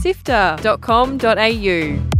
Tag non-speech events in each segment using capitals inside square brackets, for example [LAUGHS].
sifter.com.au.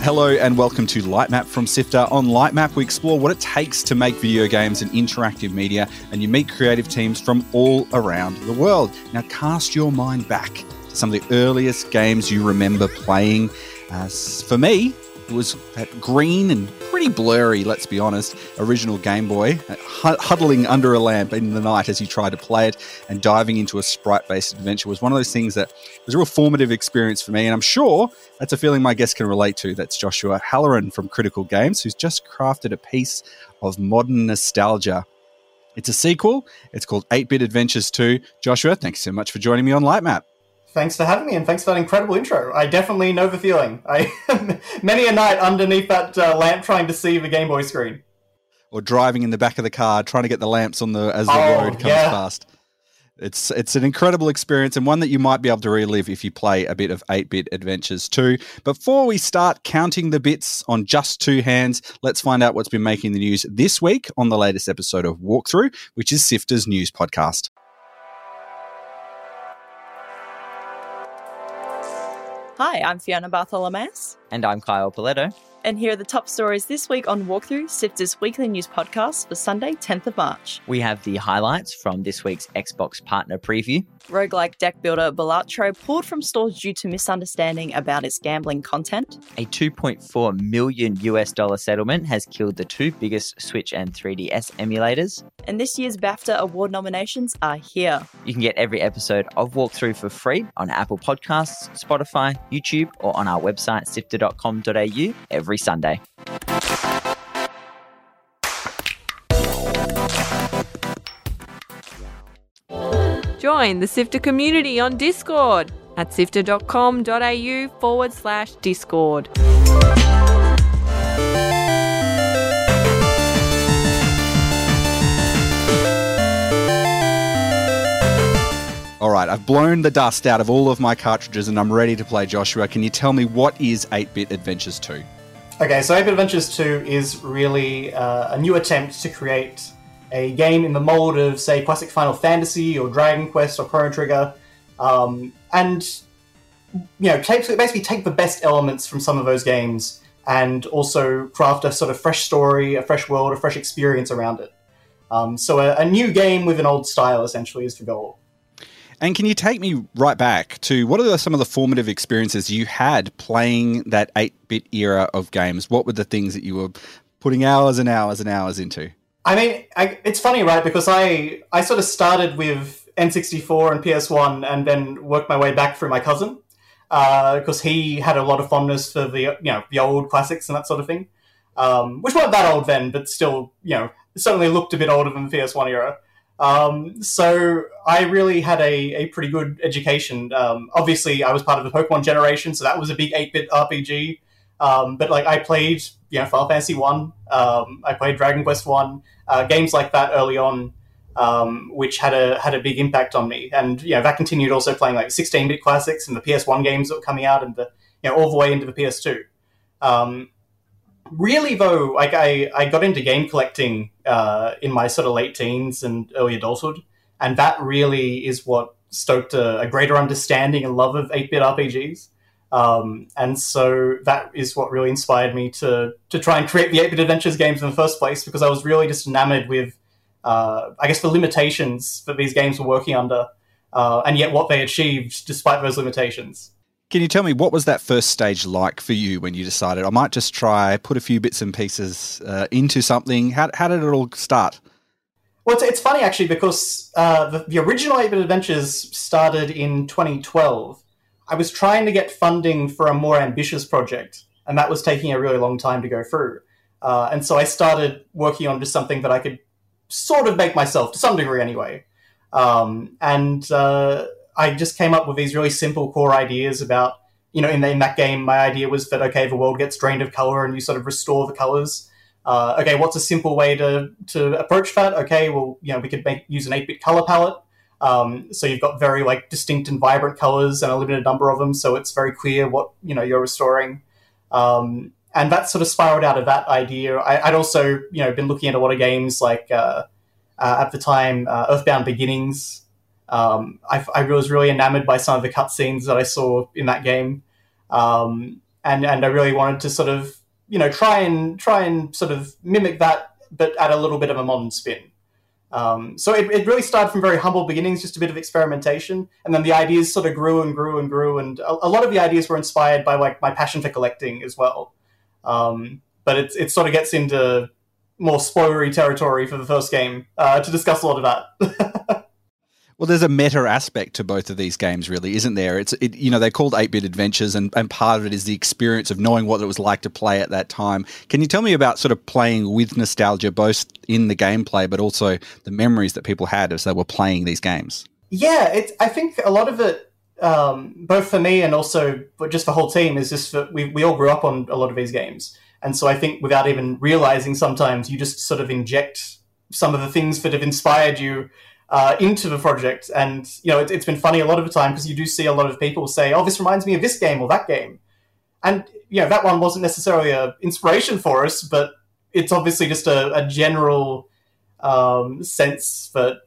Hello and welcome to Lightmap from Sifter. On Lightmap, we explore what it takes to make video games and interactive media, and you meet creative teams from all around the world. Now, cast your mind back to some of the earliest games you remember playing. Uh, for me, was that green and pretty blurry, let's be honest, original Game Boy, uh, huddling under a lamp in the night as you tried to play it and diving into a sprite based adventure was one of those things that was a real formative experience for me. And I'm sure that's a feeling my guest can relate to. That's Joshua Hallaran from Critical Games, who's just crafted a piece of modern nostalgia. It's a sequel. It's called 8 Bit Adventures 2. Joshua, thanks so much for joining me on Lightmap thanks for having me and thanks for that incredible intro. I definitely know the feeling. I [LAUGHS] many a night underneath that uh, lamp trying to see the Game Boy screen, or driving in the back of the car trying to get the lamps on the as the oh, road comes yeah. past. It's it's an incredible experience and one that you might be able to relive if you play a bit of 8-bit Adventures 2. Before we start counting the bits on just two hands, let's find out what's been making the news this week on the latest episode of Walkthrough, which is Sifter's news podcast. Hi, I'm Fiona Bartholomaeus. And I'm Kyle Pauletto. And here are the top stories this week on Walkthrough, Sifter's weekly news podcast for Sunday, 10th of March. We have the highlights from this week's Xbox partner preview. Roguelike deck builder Balatro pulled from stores due to misunderstanding about its gambling content. A 2.4 million US dollar settlement has killed the two biggest Switch and 3DS emulators. And this year's BAFTA award nominations are here. You can get every episode of Walkthrough for free on Apple Podcasts, Spotify, YouTube, or on our website sifter.com.au every Sunday. Join the Sifter community on Discord at sifter.com.au forward slash Discord. All right, I've blown the dust out of all of my cartridges and I'm ready to play Joshua. Can you tell me what is 8 Bit Adventures 2? Okay, so 8 Bit Adventures 2 is really uh, a new attempt to create a game in the mold of, say, classic Final Fantasy or Dragon Quest or Chrono Trigger, um, and you know, basically take the best elements from some of those games and also craft a sort of fresh story, a fresh world, a fresh experience around it. Um, so a, a new game with an old style essentially is the goal. And can you take me right back to what are some of the formative experiences you had playing that 8 bit era of games? What were the things that you were putting hours and hours and hours into? I mean, I, it's funny, right? Because I, I sort of started with N64 and PS1 and then worked my way back through my cousin because uh, he had a lot of fondness for the you know the old classics and that sort of thing, um, which weren't that old then, but still you know certainly looked a bit older than the PS1 era. Um, so I really had a, a pretty good education. Um, obviously, I was part of the Pokemon generation, so that was a big 8 bit RPG. Um, but like I played, you know, Final Fantasy One, um, I played Dragon Quest One, uh, games like that early on, um, which had a had a big impact on me. And you know, that continued also playing like 16 bit classics and the PS One games that were coming out, and the you know all the way into the PS Two. Really though, like I, I got into game collecting uh, in my sort of late teens and early adulthood, and that really is what stoked a, a greater understanding and love of 8-bit RPGs. Um, and so that is what really inspired me to to try and create the 8-bit adventures games in the first place because I was really just enamored with, uh, I guess, the limitations that these games were working under, uh, and yet what they achieved despite those limitations. Can you tell me what was that first stage like for you when you decided I might just try put a few bits and pieces uh, into something? How, how did it all start? Well, it's, it's funny actually because uh, the, the, original 8 Bit Adventures started in 2012. I was trying to get funding for a more ambitious project, and that was taking a really long time to go through. Uh, and so I started working on just something that I could sort of make myself, to some degree anyway. Um, and uh, I just came up with these really simple core ideas about, you know, in, the, in that game, my idea was that, okay, the world gets drained of color and you sort of restore the colors. Uh, okay, what's a simple way to, to approach that? Okay, well, you know, we could make, use an 8-bit color palette. Um, so you've got very like distinct and vibrant colors and a limited number of them, so it's very clear what you know you're restoring. Um, and that sort of spiraled out of that idea. I, would also you know been looking at a lot of games like uh, uh, at the time, uh, Earthbound Beginnings. Um, I, I, was really enamored by some of the cutscenes that I saw in that game, um, and and I really wanted to sort of you know try and try and sort of mimic that, but add a little bit of a modern spin. Um, so it, it really started from very humble beginnings, just a bit of experimentation, and then the ideas sort of grew and grew and grew, and a, a lot of the ideas were inspired by like my passion for collecting as well. Um, but it it sort of gets into more spoilery territory for the first game uh, to discuss a lot of that. [LAUGHS] Well, there's a meta aspect to both of these games, really, isn't there? It's it, you know they're called eight bit adventures, and, and part of it is the experience of knowing what it was like to play at that time. Can you tell me about sort of playing with nostalgia, both in the gameplay, but also the memories that people had as they were playing these games? Yeah, it, I think a lot of it, um, both for me and also just the whole team, is just that we we all grew up on a lot of these games, and so I think without even realizing, sometimes you just sort of inject some of the things that have inspired you uh, into the project. And you know, it, has been funny a lot of the time because you do see a lot of people say, "Oh, this reminds me of this game or that game," and you know, that one wasn't necessarily an inspiration for us, but it's obviously just a, a general um, sense that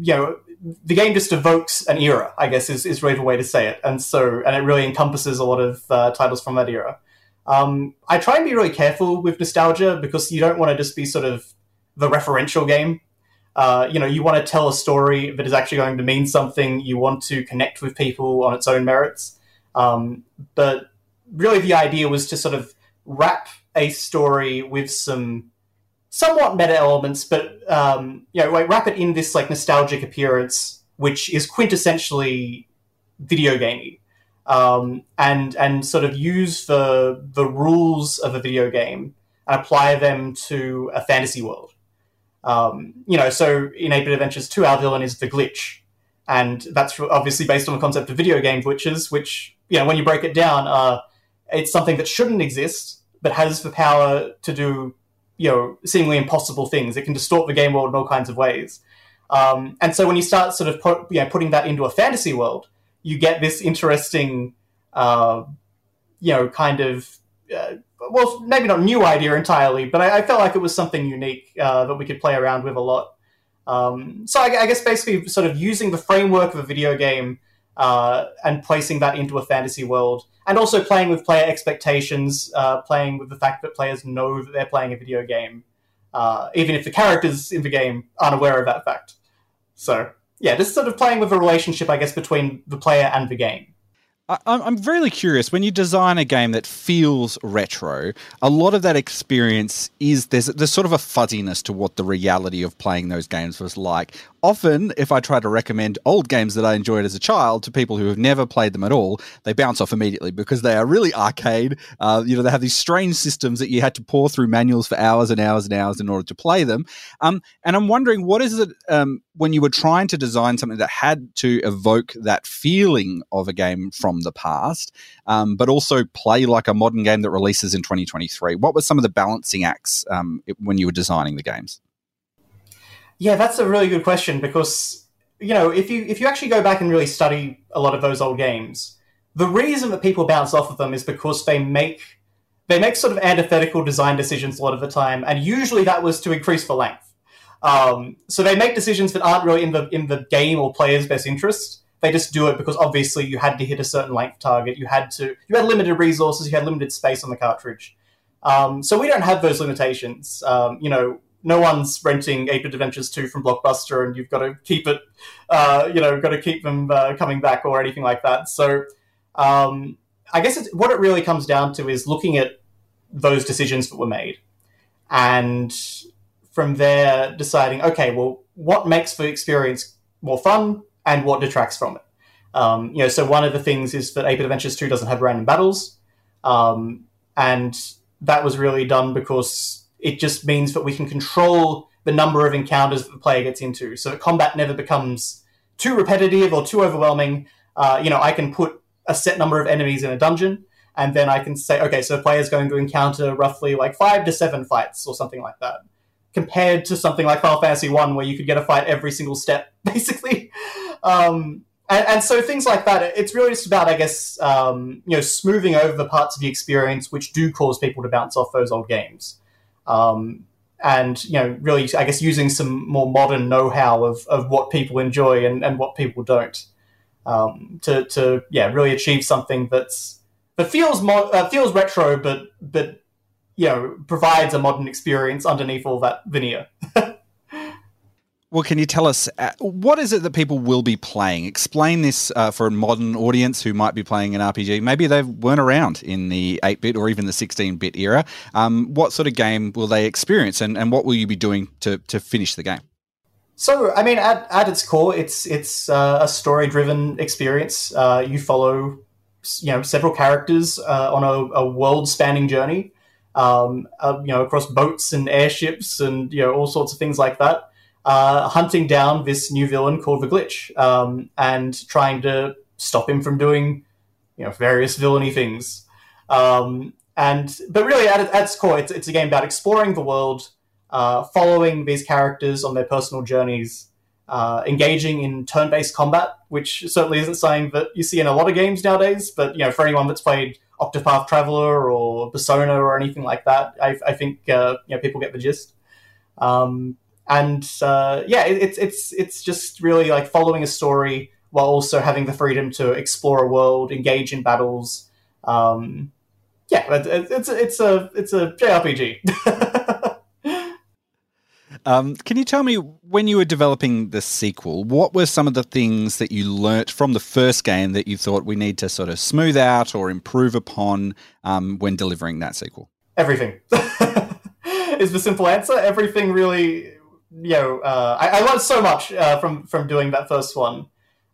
you know the game just evokes an era. I guess is is really the way to say it, and so and it really encompasses a lot of uh, titles from that era. Um, I try and be really careful with nostalgia because you don't want to just be sort of the referential game uh, you know, you want to tell a story that is actually going to mean something. You want to connect with people on its own merits. Um, but really, the idea was to sort of wrap a story with some somewhat meta elements, but um, you know, wrap it in this like nostalgic appearance, which is quintessentially video gamey, um, and and sort of use the the rules of a video game and apply them to a fantasy world. Um, you know, so in 8 Bit Adventures 2, our villain is the glitch. And that's obviously based on the concept of video game glitches, which, you know, when you break it down, uh, it's something that shouldn't exist, but has the power to do, you know, seemingly impossible things. It can distort the game world in all kinds of ways. Um, and so when you start sort of put, you know, putting that into a fantasy world, you get this interesting, uh, you know, kind of uh, well, maybe not new idea entirely, but I, I felt like it was something unique uh, that we could play around with a lot. Um, so I, I, guess basically sort of using the framework of a video game uh, and placing that into a fantasy world, and also playing with player expectations, uh, playing with the fact that players know that they're playing a video game, uh, even if the characters in the game aren't aware of that fact. So yeah, just sort of playing with a relationship, I guess, between the player and the game. I, I'm really curious when you design a game that feels retro. A lot of that experience is there's there's sort of a fuzziness to what the reality of playing those games was like often, if I try to recommend old games that I enjoyed as a child to people who have never played them at all, they bounce off immediately because they are really arcade. Uh, you know, they have these strange systems that you had to pour through manuals for hours and hours and hours in order to play them. Um, and I'm wondering, what is it um, when you were trying to design something that had to evoke that feeling of a game from the past, um, but also play like a modern game that releases in 2023? What were some of the balancing acts um, when you were designing the games? Yeah, that's a really good question because you know if you if you actually go back and really study a lot of those old games, the reason that people bounce off of them is because they make they make sort of antithetical design decisions a lot of the time, and usually that was to increase the length. Um, so they make decisions that aren't really in the in the game or player's best interest. They just do it because obviously you had to hit a certain length target. You had to you had limited resources. You had limited space on the cartridge. Um, so we don't have those limitations. Um, you know, no one's renting 8-Bit Adventures 2 from Blockbuster and you've got to keep it, uh, you know, got to keep them uh, coming back or anything like that. So um, I guess what it really comes down to is looking at those decisions that were made and from there deciding, okay, well, what makes the experience more fun and what detracts from it? Um, you know, so one of the things is that 8-Bit Adventures 2 doesn't have random battles. Um, and that was really done because it just means that we can control the number of encounters that the player gets into. So that combat never becomes too repetitive or too overwhelming. Uh, you know, I can put a set number of enemies in a dungeon, and then I can say, okay, so the player is going to encounter roughly like five to seven fights or something like that. Compared to something like Final Fantasy One, where you could get a fight every single step, [LAUGHS] basically. Um, and, and, so things like that, it's really just about, I guess, um, you know, smoothing over the parts of the experience which do cause people to bounce off those old games. Um, and you know really I guess using some more modern know-how of, of what people enjoy and, and what people don't um, to to yeah really achieve something that's that feels mo- uh, feels retro but but you know provides a modern experience underneath all that veneer. [LAUGHS] Well, can you tell us uh, what is it that people will be playing? Explain this uh, for a modern audience who might be playing an RPG. Maybe they weren't around in the 8 bit or even the 16 bit era. Um, what sort of game will they experience and, and what will you be doing to, to finish the game? So, I mean, at, at its core, it's it's uh, a story driven experience. Uh, you follow, you know, several characters uh, on a, a world spanning journey, um, you know, across boats and airships and you know all sorts of things like that uh, hunting down this new villain called the Glitch um, and trying to stop him from doing, you know, various villainy things. Um, and but really, at, at its core, it's, it's a game about exploring the world, uh, following these characters on their personal journeys, uh, engaging in turn-based combat, which certainly isn't something that you see in a lot of games nowadays. But you know, for anyone that's played Octopath Traveler or Persona or anything like that, I, I think uh, you know people get the gist. Um, and uh, yeah, it, it's it's it's just really like following a story while also having the freedom to explore a world, engage in battles. Um, yeah, it's it's a it's a JRPG. [LAUGHS] um, can you tell me when you were developing the sequel, what were some of the things that you learnt from the first game that you thought we need to sort of smooth out or improve upon um, when delivering that sequel? Everything [LAUGHS] is the simple answer. Everything really you know, uh, I, I, learned so much uh, from from doing that first one.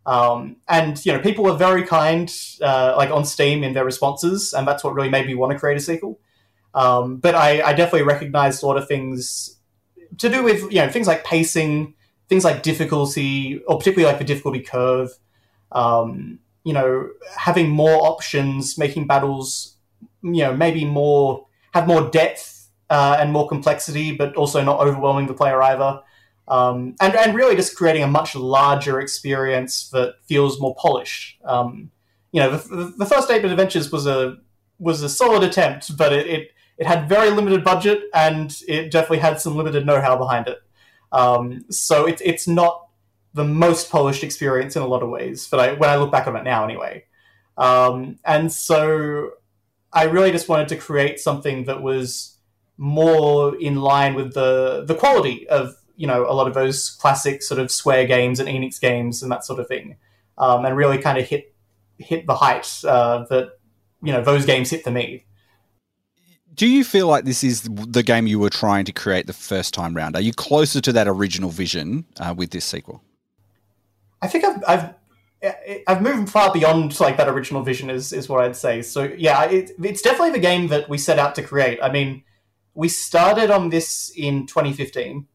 Um, and you know, people were very kind, uh, like on Steam in their responses, and that's what really made me want to create a sequel. Um, but I, I, definitely recognized a lot of things to do with you know things like pacing, things like difficulty, or particularly like the difficulty curve. Um, you know, having more options, making battles, you know, maybe more have more depth uh, and more complexity, but also not overwhelming the player either. Um, and, and really just creating a much larger experience that feels more polished. Um, you know, the, the first 8-bit Adventures was a was a solid attempt, but it, it, it had very limited budget and it definitely had some limited know-how behind it. Um, so it's it's not the most polished experience in a lot of ways, but I, when I look back on it now, anyway. Um, and so I really just wanted to create something that was more in line with the the quality of you know a lot of those classic sort of Square games and Enix games and that sort of thing, um, and really kind of hit hit the heights uh, that you know those games hit for me. Do you feel like this is the game you were trying to create the first time round? Are you closer to that original vision uh, with this sequel? I think I've, I've I've moved far beyond like that original vision is is what I'd say. So yeah, it, it's definitely the game that we set out to create. I mean, we started on this in 2015,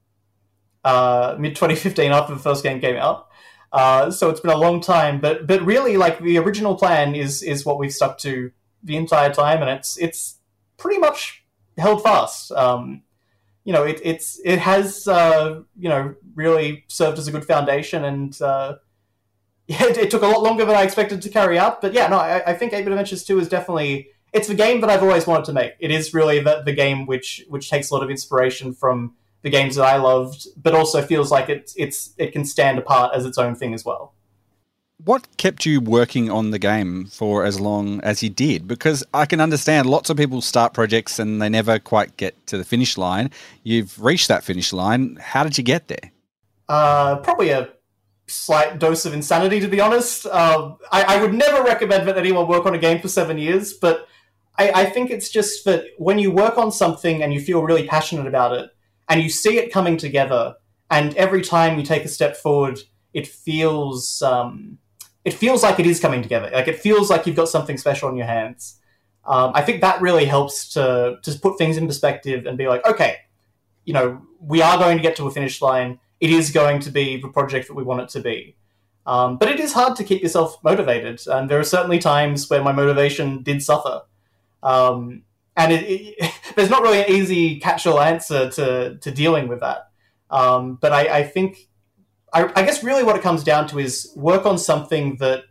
uh, mid 2015, after the first game came out. Uh, so it's been a long time, but but really, like the original plan is is what we've stuck to the entire time, and it's it's pretty much held fast. Um, you know, it, it's it has uh, you know really served as a good foundation, and uh, [LAUGHS] it, it, took a lot longer than I expected to carry out. But yeah, no, I, I think 8 Bit Adventures Two is definitely it's the game that I've always wanted to make. It is really the, the game which which takes a lot of inspiration from the games that I loved, but also feels like it's it's it can stand apart as its own thing as well. What kept you working on the game for as long as you did? Because I can understand lots of people start projects and they never quite get to the finish line. You've reached that finish line. How did you get there? Uh, probably a slight dose of insanity, to be honest. Uh, I, I, would never recommend that anyone work on a game for seven years, but I, I think it's just that when you work on something and you feel really passionate about it, and you see it coming together, and every time you take a step forward, it feels um, it feels like it is coming together. Like it feels like you've got something special in your hands. Um, I think that really helps to to put things in perspective and be like, okay, you know, we are going to get to a finish line. It is going to be the project that we want it to be. Um, but it is hard to keep yourself motivated, and there are certainly times where my motivation did suffer. Um, and it, it, [LAUGHS] there's not really an easy catch-all answer to, to dealing with that. Um, but I, I think, I, I, guess really what it comes down to is work on something that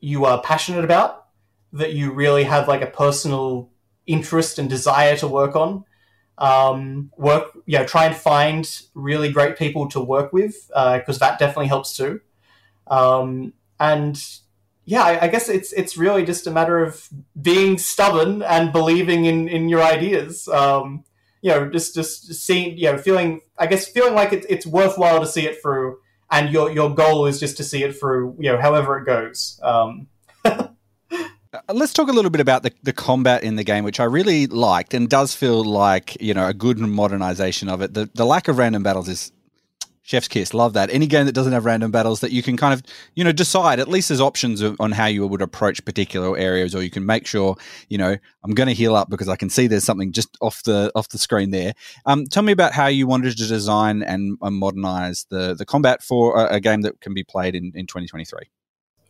you are passionate about, that you really have like a personal interest and desire to work on. Um, work, you know, try and find really great people to work with because uh, that definitely helps too. Um, and yeah, I, I, guess it's it's really just a matter of being stubborn and believing in in your ideas. Um, you know, just just seeing, you know, feeling, I guess, feeling like it's it's worthwhile to see it through, and your your goal is just to see it through, you know, however it goes. Um, [LAUGHS] let's talk a little bit about the, the combat in the game, which I really liked and does feel like, you know, a good modernization of it. The, the lack of random battles is chef's kiss. Love that. Any game that doesn't have random battles that you can kind of, you know, decide at least there's options on how you would approach particular areas, or you can make sure, you know, I'm going to heal up because I can see there's something just off the off the screen there. Um, tell me about how you wanted to design and, and modernize the the combat for a, a game that can be played in, in 2023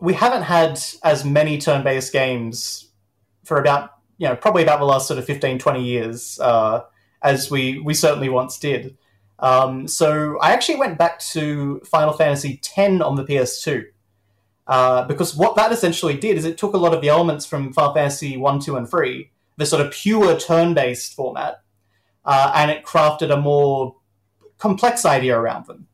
we haven't had as many turn-based games for about you know probably about the last sort of 15 20 years uh, as we we certainly once did um, so i actually went back to final fantasy x on the ps2 uh, because what that essentially did is it took a lot of the elements from final fantasy 1 2 and 3 the sort of pure turn-based format uh, and it crafted a more complex idea around them.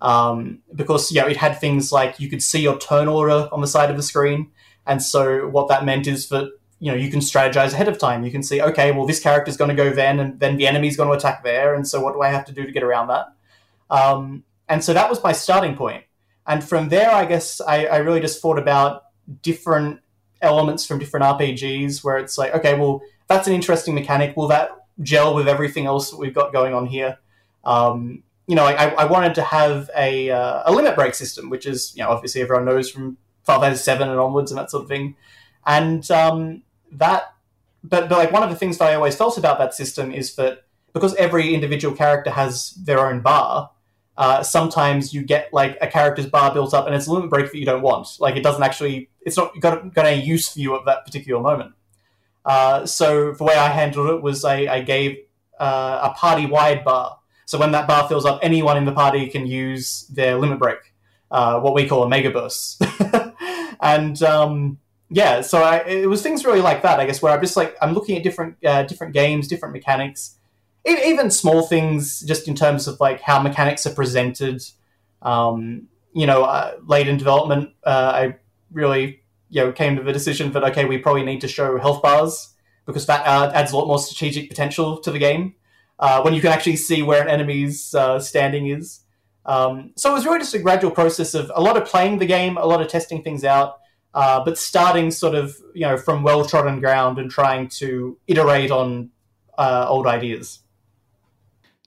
Um, because you know it had things like you could see your turn order on the side of the screen, and so what that meant is that you know you can strategize ahead of time. You can see, okay, well this character is going to go then, and then the enemy's going to attack there, and so what do I have to do to get around that? Um, and so that was my starting point. And from there, I guess I, I really just thought about different elements from different RPGs where it's like, okay, well, that's an interesting mechanic. Will that gel with everything else that we've got going on here? Um, you know, I, I wanted to have a, uh, a limit break system, which is, you know, obviously everyone knows from Final Fantasy Seven and onwards and that sort of thing. And um, that, but, but like one of the things that I always felt about that system is that because every individual character has their own bar, uh, sometimes you get like a character's bar built up and it's a limit break that you don't want. Like it doesn't actually, it's not got, got any use for you at that particular moment. Uh, so the way I handled it was I, I gave uh, a party wide bar so when that bar fills up, anyone in the party can use their limit break, uh, what we call a mega burst. [LAUGHS] and um, yeah, so I, it was things really like that, I guess, where I'm just like I'm looking at different uh, different games, different mechanics, even small things, just in terms of like how mechanics are presented. Um, you know, uh, late in development, uh, I really you know came to the decision that okay, we probably need to show health bars because that uh, adds a lot more strategic potential to the game uh, when you can actually see where an enemy's uh, standing is. Um, so it was really just a gradual process of a lot of playing the game, a lot of testing things out, uh, but starting sort of you know from well trodden ground and trying to iterate on uh, old ideas.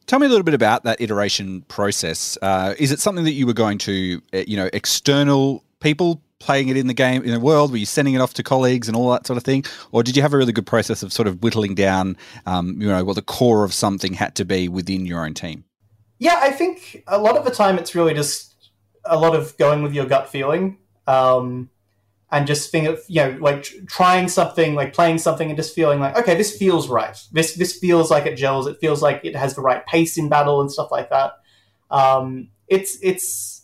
Tell me a little bit about that iteration process. Uh, is it something that you were going to, uh, you know, external people playing it in the game in the world? Were you sending it off to colleagues and all that sort of thing, or did you have a really good process of sort of whittling down, um, you know, what the core of something had to be within your own team? Yeah, I think a lot of the time it's really just a lot of going with your gut feeling, um, and just think of you know like trying something, like playing something, and just feeling like okay, this feels right. This this feels like it gels. It feels like it has the right pace in battle and stuff like that. Um, it's it's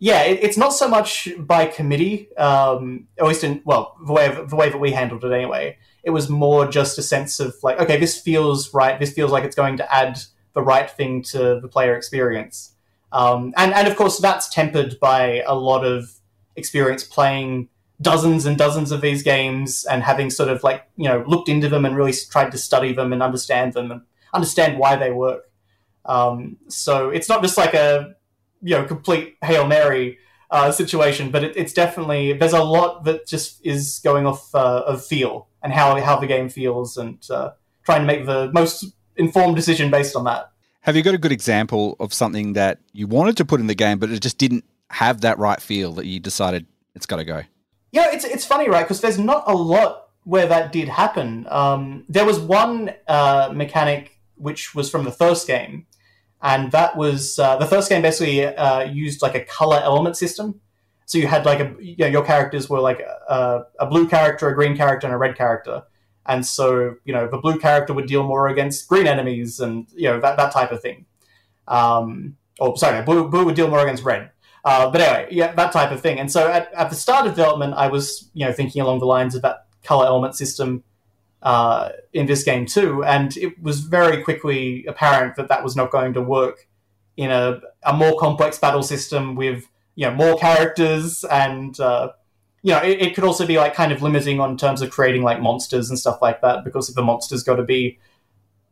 yeah, it, it's not so much by committee, um, at least in well the way the way that we handled it anyway. It was more just a sense of like, okay, this feels right. This feels like it's going to add the right thing to the player experience, um, and and of course that's tempered by a lot of experience playing dozens and dozens of these games and having sort of like you know looked into them and really tried to study them and understand them and understand why they work. Um, so it's not just like a you know complete hail mary uh, situation, but it, it's definitely there's a lot that just is going off uh, of feel and how how the game feels, and uh, trying to make the most informed decision based on that. Have you got a good example of something that you wanted to put in the game, but it just didn't have that right feel that you decided it's got to go? Yeah, it's it's funny, right? Because there's not a lot where that did happen. Um, there was one uh, mechanic which was from the first game, and that was uh, the first game. Basically, uh, used like a color element system. So you had like a you know, your characters were like a, a, blue character, a green character, and a red character. And so you know the blue character would deal more against green enemies, and you know that that type of thing. Um, or sorry, blue blue would deal more against red. Uh, but anyway, yeah, that type of thing. And so at, at the start of development, I was you know thinking along the lines of that color element system uh, in this game too, and it was very quickly apparent that that was not going to work in a, a more complex battle system with you know more characters and uh, you know it, it, could also be like kind of limiting on terms of creating like monsters and stuff like that because if the monsters got to be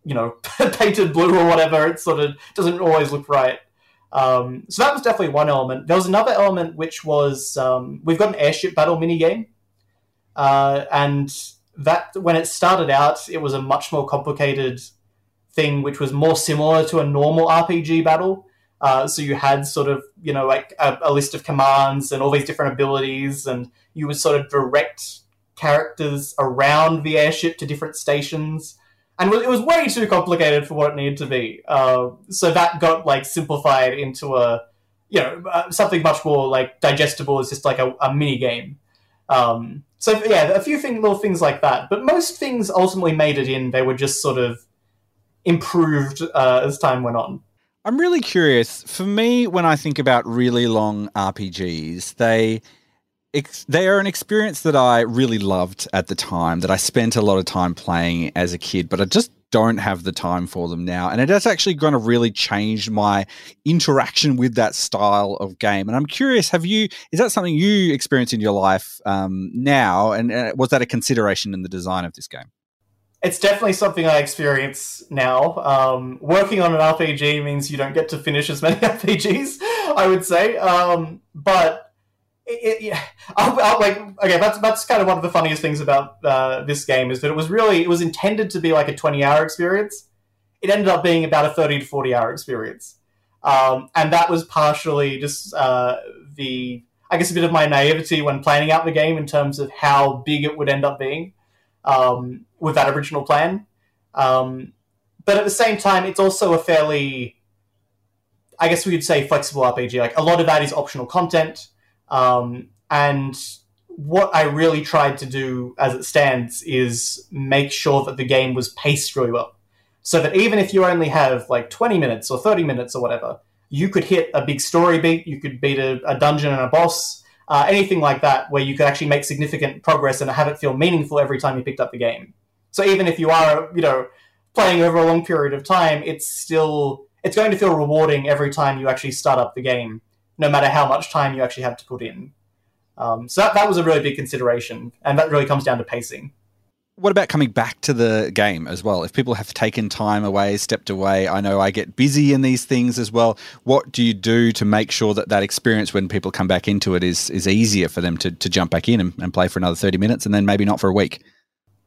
you know [LAUGHS] painted blue or whatever, it sort of doesn't always look right. Um, so that was definitely one element. There was another element which was um, we've got an airship battle mini game, uh, and that when it started out, it was a much more complicated thing, which was more similar to a normal RPG battle. Uh, so you had sort of you know like a, a, list of commands and all these different abilities, and you would sort of direct characters around the airship to different stations. And it was way too complicated for what it needed to be. Uh, so that got like simplified into a you know uh, something much more like digestible as just like a, a mini game. Um, so yeah, a few thing, little things like that. But most things ultimately made it in. They were just sort of improved uh, as time went on. I'm really curious. For me, when I think about really long RPGs, they they are an experience that I really loved at the time. That I spent a lot of time playing as a kid, but I just don't have the time for them now. And it has actually going to really change my interaction with that style of game. And I'm curious, have you, is that something you experience in your life um, now? And uh, was that a consideration in the design of this game? It's definitely something I experience now. Um, working on an RPG means you don't get to finish as many [LAUGHS] RPGs, I would say. Um, but it, yeah, [LAUGHS] I'll, I'll, like okay, that's that's kind of one of the funniest things about uh, this game is that it was really it was intended to be like a twenty hour experience. It ended up being about a thirty to forty hour experience, um, and that was partially just uh, the I guess a bit of my naivety when planning out the game in terms of how big it would end up being um, with that original plan. Um, but at the same time, it's also a fairly, I guess we could say, flexible RPG. Like a lot of that is optional content. Um, and what I really tried to do as it stands is make sure that the game was paced really well. So that even if you only have like 20 minutes or 30 minutes or whatever, you could hit a big story beat, you could beat a, a dungeon and a boss, uh, anything like that, where you could actually make significant progress and have it feel meaningful every time you picked up the game. So even if you are, you know, playing over a long period of time, it's still it's going to feel rewarding every time you actually start up the game no matter how much time you actually have to put in. Um, so that, that was a really big consideration, and that really comes down to pacing. What about coming back to the game as well? If people have taken time away, stepped away, I know I get busy in these things as well. What do you do to make sure that that experience when people come back into it is is easier for them to, to jump back in and, and play for another 30 minutes and then maybe not for a week?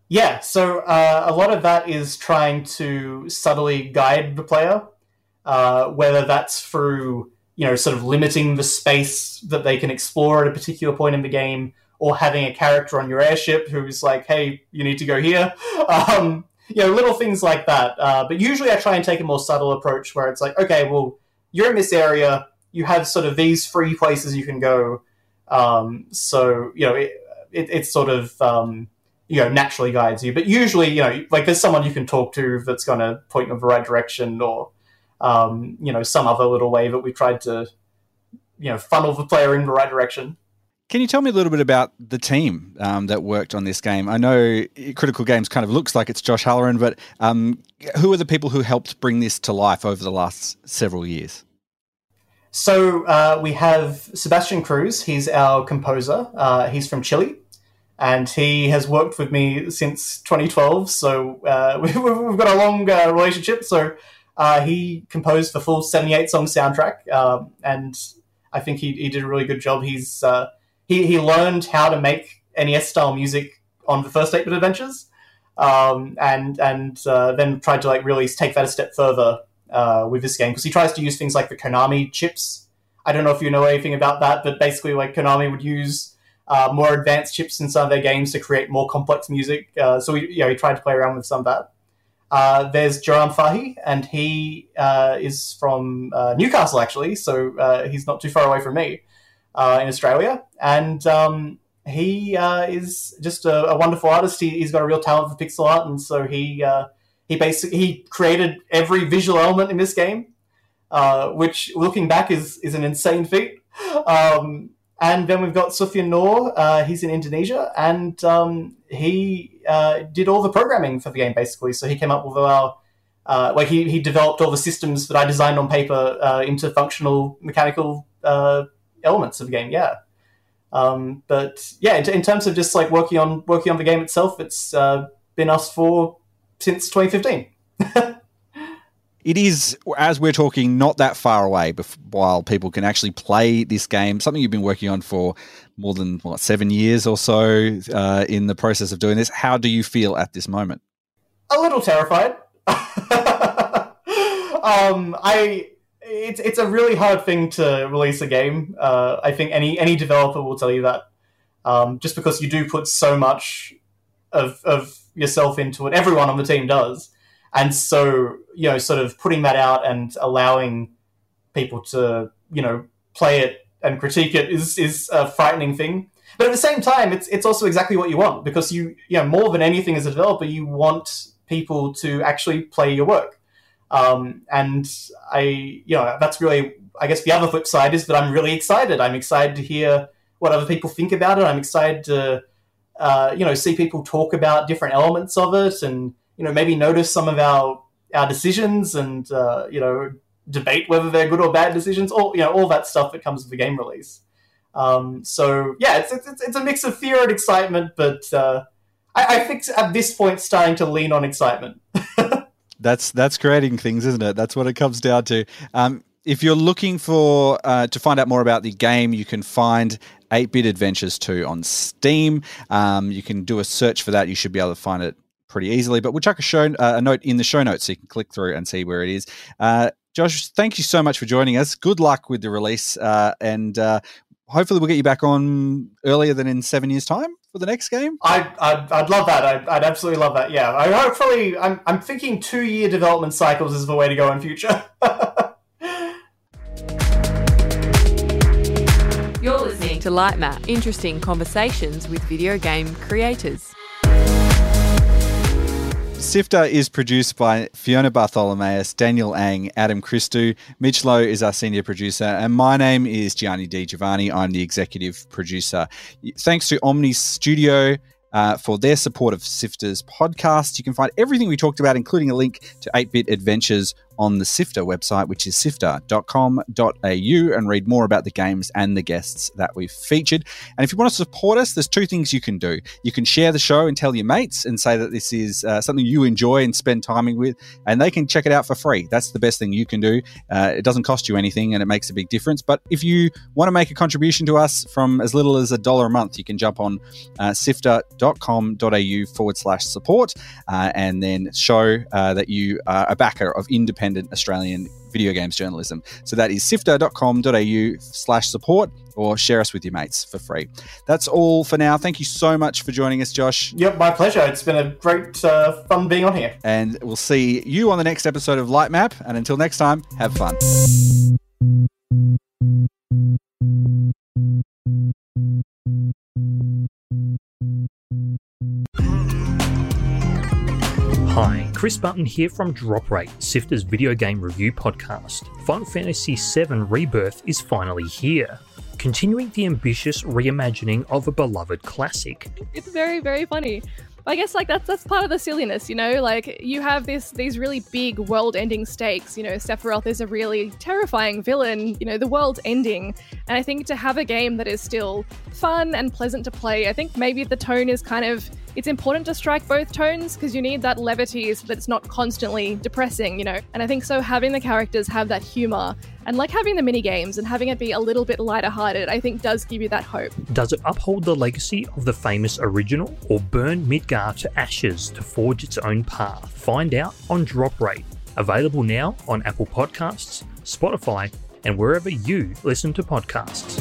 Yeah, so uh, a lot of that is trying to subtly guide the player, uh, whether that's through you know, sort of limiting the space that they can explore at a particular point in the game, or having a character on your airship who's like, "Hey, you need to go here." [LAUGHS] Um, you know, little things like that. Uh, but usually, I try and take a more subtle approach where it's like, "Okay, well, you're in this area. You have sort of these free places you can go." Um, so you know, it, it, it sort of um, you know naturally guides you. But usually, you know, like there's someone you can talk to that's going to point you in the right direction, or um, you know, some other little way that we tried to, you know, funnel the player in the right direction. Can you tell me a little bit about the team um, that worked on this game? I know Critical Games kind of looks like it's Josh Hallaran, but um, who are the people who helped bring this to life over the last several years? So uh, we have Sebastian Cruz. He's our composer. Uh, he's from Chile, and he has worked with me since 2012. So uh, [LAUGHS] we've, got a long uh, relationship. So uh, he composed the full 78 song soundtrack, uh, and I think he, he did a really good job. He's uh, he, he learned how to make NES style music on the first 8 bit adventures, um, and and uh, then tried to like really take that a step further uh, with this game because he tries to use things like the Konami chips. I don't know if you know anything about that, but basically, like Konami would use uh, more advanced chips in some of their games to create more complex music. so we, you know, he tried to play around with some of that. Uh, there's Joram Fahy, and he uh, is from uh, Newcastle, actually, so uh, he's not too far away from me uh, in Australia. And um, he uh, is just a, a, wonderful artist. He, has got a real talent for pixel art, and so he he basically he created every visual element in this game, which, looking back, is is an insane feat. [LAUGHS] Um, And then we've got Sufyan Noor. Uh, he's in Indonesia, and um, he uh, did all the programming for the game basically. So he came up with our uh, like he, he developed all the systems that I designed on paper uh, into functional mechanical uh, elements of the game. Yeah. Um, but yeah, in, in, terms of just like working on working on the game itself, it's uh, been us for since 2015. [LAUGHS] it is, as we're talking, not that far away while people can actually play this game. Something you've been working on for more than what seven years or so uh, in the process of doing this. How do you feel at this moment? A little terrified. [LAUGHS] um, I it's it's a really hard thing to release a game. Uh, I think any any developer will tell you that. Um, just because you do put so much of of yourself into it, everyone on the team does, and so you know, sort of putting that out and allowing people to you know play it and critique it is is a frightening thing. But at the same time, it's it's also exactly what you want because you you know more than anything as a developer, you want people to actually play your work. Um, and I, you know, that's really, I guess the other flip side is that I'm really excited. I'm excited to hear what other people think about it. I'm excited to, uh, you know, see people talk about different elements of it and, you know, maybe notice some of our, our decisions and, uh, you know, debate whether they're good or bad decisions, all, you know, all that stuff that comes with the game release. Um, so yeah, it's, it's, it's a mix of fear and excitement, but, uh, I, I think at this point starting to lean on excitement. [LAUGHS] that's that's creating things, isn't it? That's what it comes down to. Um, if you're looking for uh, to find out more about the game, you can find 8-Bit Adventures 2 on Steam. Um, you can do a search for that. You should be able to find it pretty easily. But we'll chuck a show uh, a note in the show notes so you can click through and see where it is. Uh, Josh, thank you so much for joining us. Good luck with the release, uh, and uh, hopefully we'll get you back on earlier than in seven years' time for the next game? I, I'd, I'd love that. I'd, I'd absolutely love that. Yeah. I hopefully, I'm, I'm thinking two year development cycles is the way to go in future. [LAUGHS] You're listening to Lightmap, interesting conversations with video game creators. Sifter is produced by Fiona Bartholomaeus, Daniel Ang, Adam Christou. Mitch Loh is our senior producer, and my name is Gianni Di Giovanni. I'm the executive producer. Thanks to Omny Studio uh, for their support of Sifter's podcast. You can find everything we talked about, including a link to 8 Bit Adventures on the Sifter website, which is sifter.com.au, and read more about the games and the guests that we've featured. And if you want to support us, there's two things you can do. You can share the show and tell your mates and say that this is uh, something you enjoy and spend timing with, and they can check it out for free. That's the best thing you can do. Uh, it doesn't cost you anything and it makes a big difference. But if you want to make a contribution to us from as little as a dollar a month, you can jump on uh, sifter.com.au forward slash support uh, and then show uh, that you are a backer of independent independent Australian video games journalism. So that is sifter.com.au slash support or share us with your mates for free. That's all for now. Thank you so much for joining us, Josh. Yep, my pleasure. It's been a great uh, fun being on here. And we'll see you on the next episode of Lightmap. And until next time, have fun. Chris Button here from Drop Rate, Sifter's video game review podcast. Final Fantasy VII Rebirth is finally here, continuing the ambitious reimagining of a beloved classic. It's very, very funny. I guess like that's that's part of the silliness, you know. Like you have this these really big world-ending stakes. You know, Sephiroth is a really terrifying villain. You know, the world's ending, and I think to have a game that is still fun and pleasant to play, I think maybe the tone is kind of it's important to strike both tones because you need that levity so that it's not constantly depressing, you know. And I think so having the characters have that humor and like having the mini games and having it be a little bit lighter hearted, I think does give you that hope. Does it uphold the legacy of the famous original or burn Midgar to ashes to forge its own path? Find out on Drop Rate. Available now on Apple Podcasts, Spotify, and wherever you listen to podcasts.